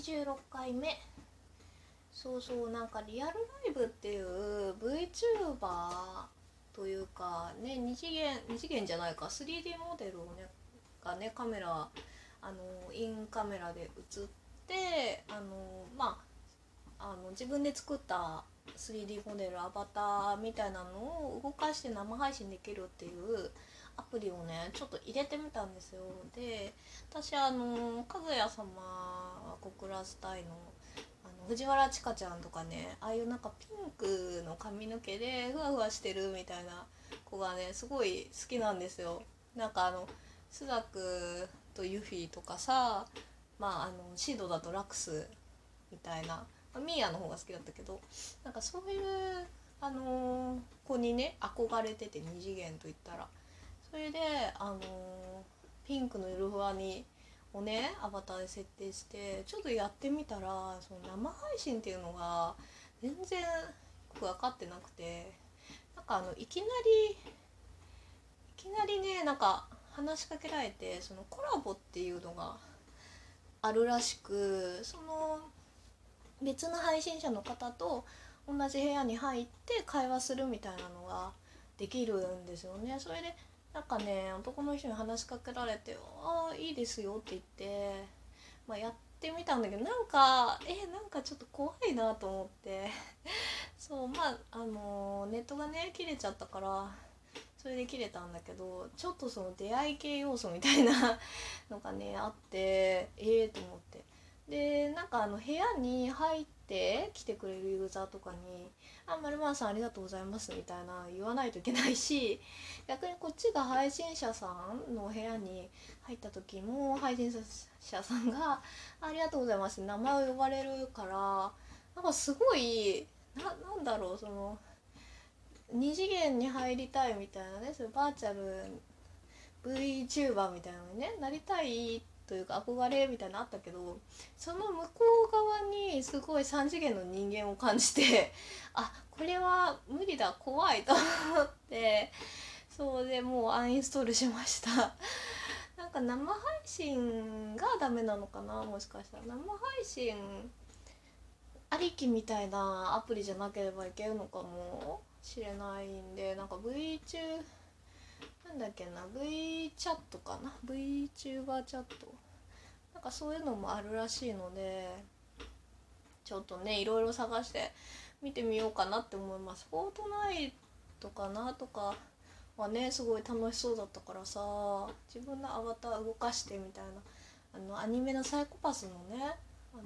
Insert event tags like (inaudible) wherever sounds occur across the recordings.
86回目。そうそうなんかリアルライブっていう VTuber というかね二次元二次元じゃないか 3D モデルをねがねカメラあのインカメラで映ってあのまああの自分で作った 3D モデルアバターみたいなのを動かして生配信できるっていうアプリをねちょっと入れてみたんですよ。で私あのかぐや様小倉スタイのあの藤原千佳ちゃんとかねああいうなんかピンクの髪の毛でふわふわしてるみたいな子がねすごい好きなんですよ。なんかあのスザクとユフィとかさまああのシードだとラクスみたいな、まあ、ミーヤの方が好きだったけどなんかそういうあの子にね憧れてて二次元といったらそれであのピンクのゆるふわにをねアバターで設定してちょっとやってみたらその生配信っていうのが全然よく分かってなくてなんかあのいきなりいきなりねなんか話しかけられてそのコラボっていうのがあるらしくその別の配信者の方と同じ部屋に入って会話するみたいなのができるんですよね。それでなんかね男の人に話しかけられて「ああいいですよ」って言って、まあ、やってみたんだけどなんかえなんかちょっと怖いなと思って。(laughs) そうまああのネットがね切れちゃったからそれで切れたんだけどちょっとその出会い系要素みたいなのがねあってええー、と思って。でなんかあの部屋に入って来てくれるユーザーとかに「あまるまるさんありがとうございます」みたいな言わないといけないし (laughs) 逆にこっちが配信者さんの部屋に入った時も配信者さんが「ありがとうございます」名前を呼ばれるからなんかすごいななんだろうその二次元に入りたいみたいなねそバーチャル VTuber みたいなのにねなりたいってというか憧れみたいなのあったけどその向こう側にすごい3次元の人間を感じて (laughs) あこれは無理だ怖いと思ってそうでもうアンインストールしました。(laughs) なんか生配信がダメなのかなもしかしたら。生配信ありきみたいなアプリじゃなければいけるのかもしれないんでなんか V 中なんだっけな V チャットかな？VTuber チャット？なんかそういうのもあるらしいのでちょっとねいろいろ探して見てみようかなって思います。フォートナイトかなとかはねすごい楽しそうだったからさ自分のアバター動かしてみたいな。あのアニメのサイコパスのねあの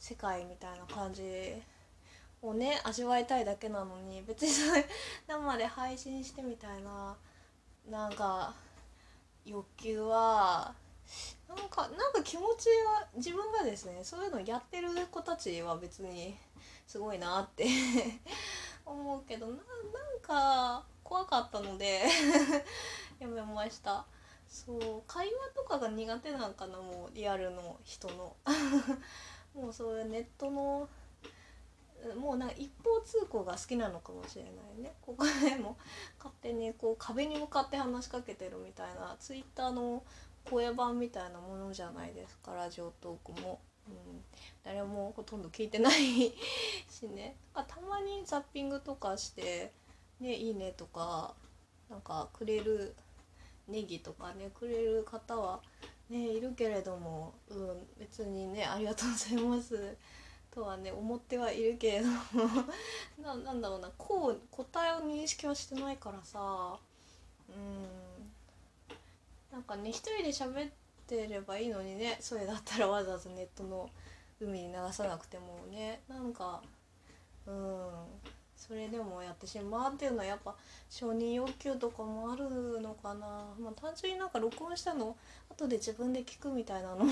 世界みたいな感じをね味わいたいだけなのに別にそれ生で配信してみたいななんか欲求はなんかなんか気持ちは自分がですねそういうのやってる子たちは別にすごいなって (laughs) 思うけどななんか怖かったので (laughs) やめました。そう会話とかが苦手なんかなもうリアルの人の。(laughs) もうそういうネットのもうなんか一方通行が好きなのかもしれないね。ここでも勝手にこう壁に向かって話しかけてるみたいなツイッターの声版みたいなものじゃないですかラジオトークも、うん、誰もほとんど聞いてないしね。なたまにザッピングとかして「ねいいね」とかなんかくれるネギとかねくれる方はねいるけれども、うん、別にねありがとうございます。とはね思ってはいるけれども (laughs) ななんだろうなこう答えを認識はしてないからさうん。なんかね一人で喋ってればいいのにねそれだったらわざわざネットの海に流さなくてもねなんかうん。それでもやってしまうっていうのはやっぱ承認欲求とかもあるのかな。まあ単純になんか録音したの後で自分で聞くみたいなのも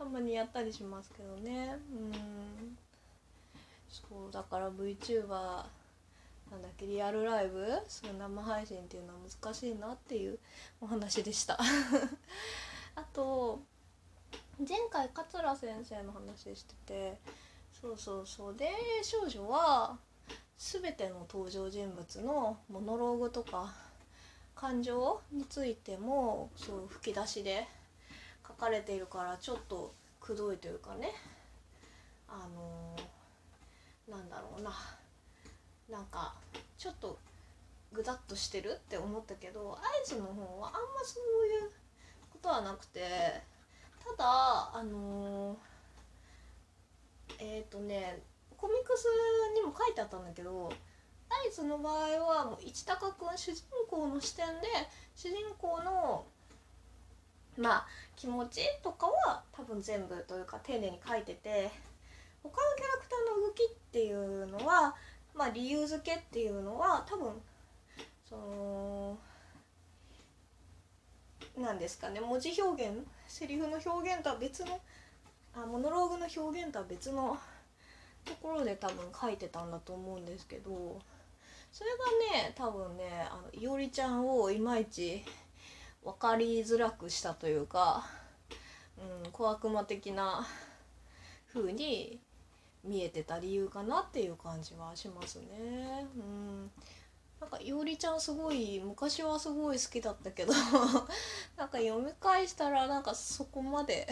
たまにやったりしますけどね。うん。そうだから VTuber なんだっけリアルライブその生配信っていうのは難しいなっていうお話でした。(laughs) あと前回桂先生の話しててそうそうそう。で少女は全ての登場人物のモノローグとか感情についてもそう吹き出しで書かれているからちょっとくどいというかね。あのー、なんだろうな。なんかちょっとぐだっとしてるって思ったけど合図の方はあんまそういうことはなくて。ただあのー、えっ、ー、とねコミックスにも書いてあったんだけど合図の場合はもう市高君主人公の視点で主人公のまあ気持ちとかは多分全部というか丁寧に書いてて他のキャラクターの動きっていうのはまあ理由付けっていうのは多分その何ですかね文字表現セリフの表現とは別のあモノローグの表現とは別のところで多分書いてたんだと思うんですけどそれがね多分ねあのいおりちゃんをいまいち分かりづらくしたというか、うん、小悪魔的な風に見えてた理由かなっていう感じはしますね。うん。なんかいおりちゃんすごい昔はすごい好きだったけど (laughs) なんか読み返したらなんかそこまで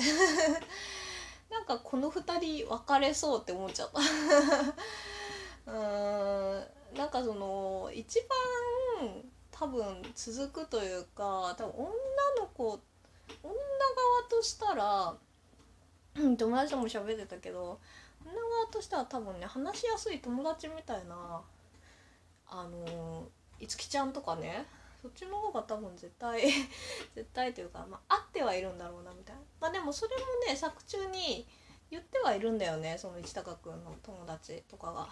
(laughs) なんかこの2人別れそうって思っちゃった。(laughs) うーん。なんかその一番多分続くというか多分女の子女側としたら友達とも喋ってたけど女側としては多分ね話しやすい友達みたいなあのいつきちゃんとかねそっちの方が多分絶対 (laughs) 絶対というか、まあ、あってはいるんだろうなみたいなまあでもそれもね作中に言ってはいるんだよねその市高君の友達とかが。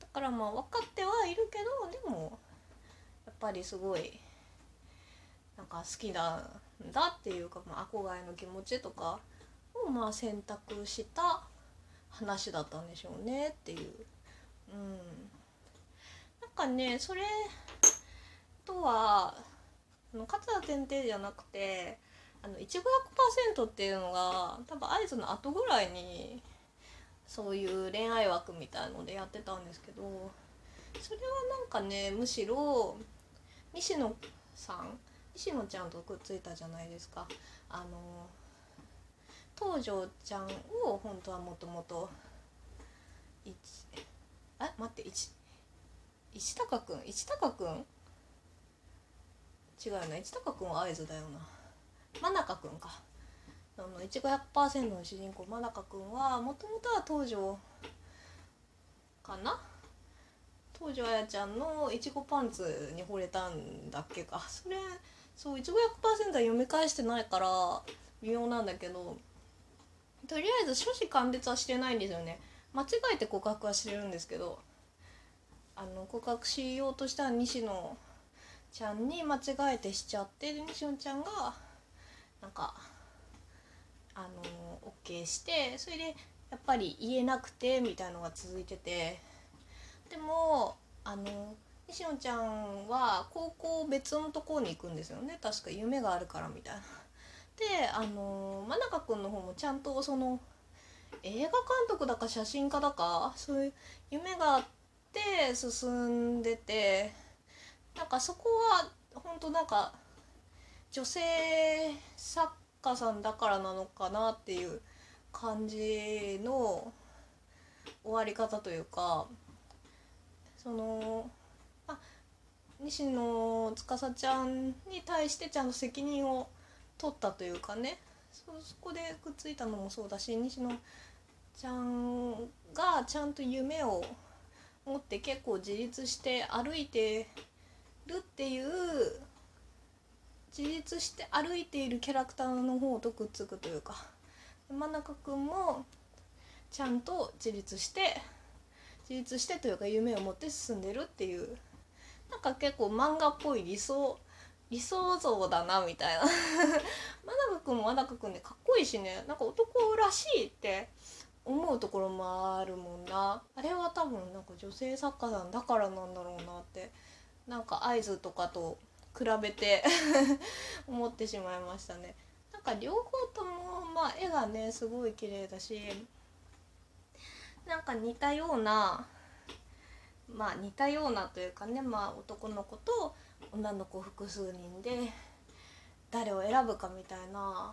だからまあ分かってはいるけどでもっぱりすごいなんか好きなんだっていうか、まあ、憧れの気持ちとかをまあ選択した話だったんでしょうねっていう。うん、なんかねそれとはあの勝田天帝じゃなくてあのいちご100%っていうのが多分合図の後ぐらいにそういう恋愛枠みたいのでやってたんですけどそれはなんかねむしろ西野さん西野ちゃんとくっついたじゃないですか。あの東條ちゃんを本当はもともとえ待って一石高くん？石高くん？違うな市高くんは合図だよな。真中くんか。あのいちご100%の主人公真中くんはもともとは東条かな？東條綾ちゃんのいちごパンツに惚れたんだっけか。それそういちご100%は読み返してないから微妙なんだけどとりあえず初子貫徹はしてないんですよね。間違えて告白はしてるんですけどあの告白しようとした西野ちゃんに間違えてしちゃって西野ちゃんがなんかあの OK してそれでやっぱり言えなくてみたいのが続いてて。でもあの西野ちゃんは高校別のところに行くんですよね確か夢があるからみたいな。であの真中君の方もちゃんとその映画監督だか写真家だかそういう夢があって進んでてなんかそこは本当なんか女性作家さんだからなのかなっていう感じの終わり方というかそのあ西野司ちゃんに対してちゃんと責任を取ったというかね。そこでくっついたのもそうだし西野ちゃんがちゃんと夢を持って結構自立して歩いてるっていう自立して歩いているキャラクターの方とくっつくというか。真中君もちゃんと自立して自立してというか夢を持って進んでるっていう。なんか結構漫画っぽい理想理想像だなみたいな。(laughs) 真中君も真中君でかっこいいしね。なんか男らしいって思うところもあるもんな。あれは多分なんか女性作家さんだからなんだろうなってなんか合図とかと比べて (laughs) 思ってしまいましたね。なんか両方ともまあ絵がねすごい綺麗だしなんか似たようなまあ似たようなというかねまあ男の子と女の子複数人で誰を選ぶかみたいな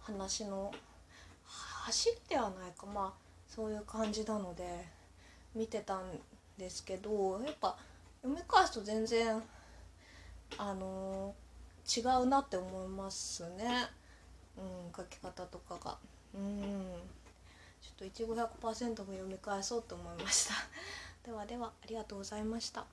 話の走りではないかまあそういう感じなので見てたんですけどやっぱ読み返すと全然あの違うなって思いますね、うん、書き方とかが。うんちょっと1500%も読み返そうと思いました (laughs) ではではありがとうございました。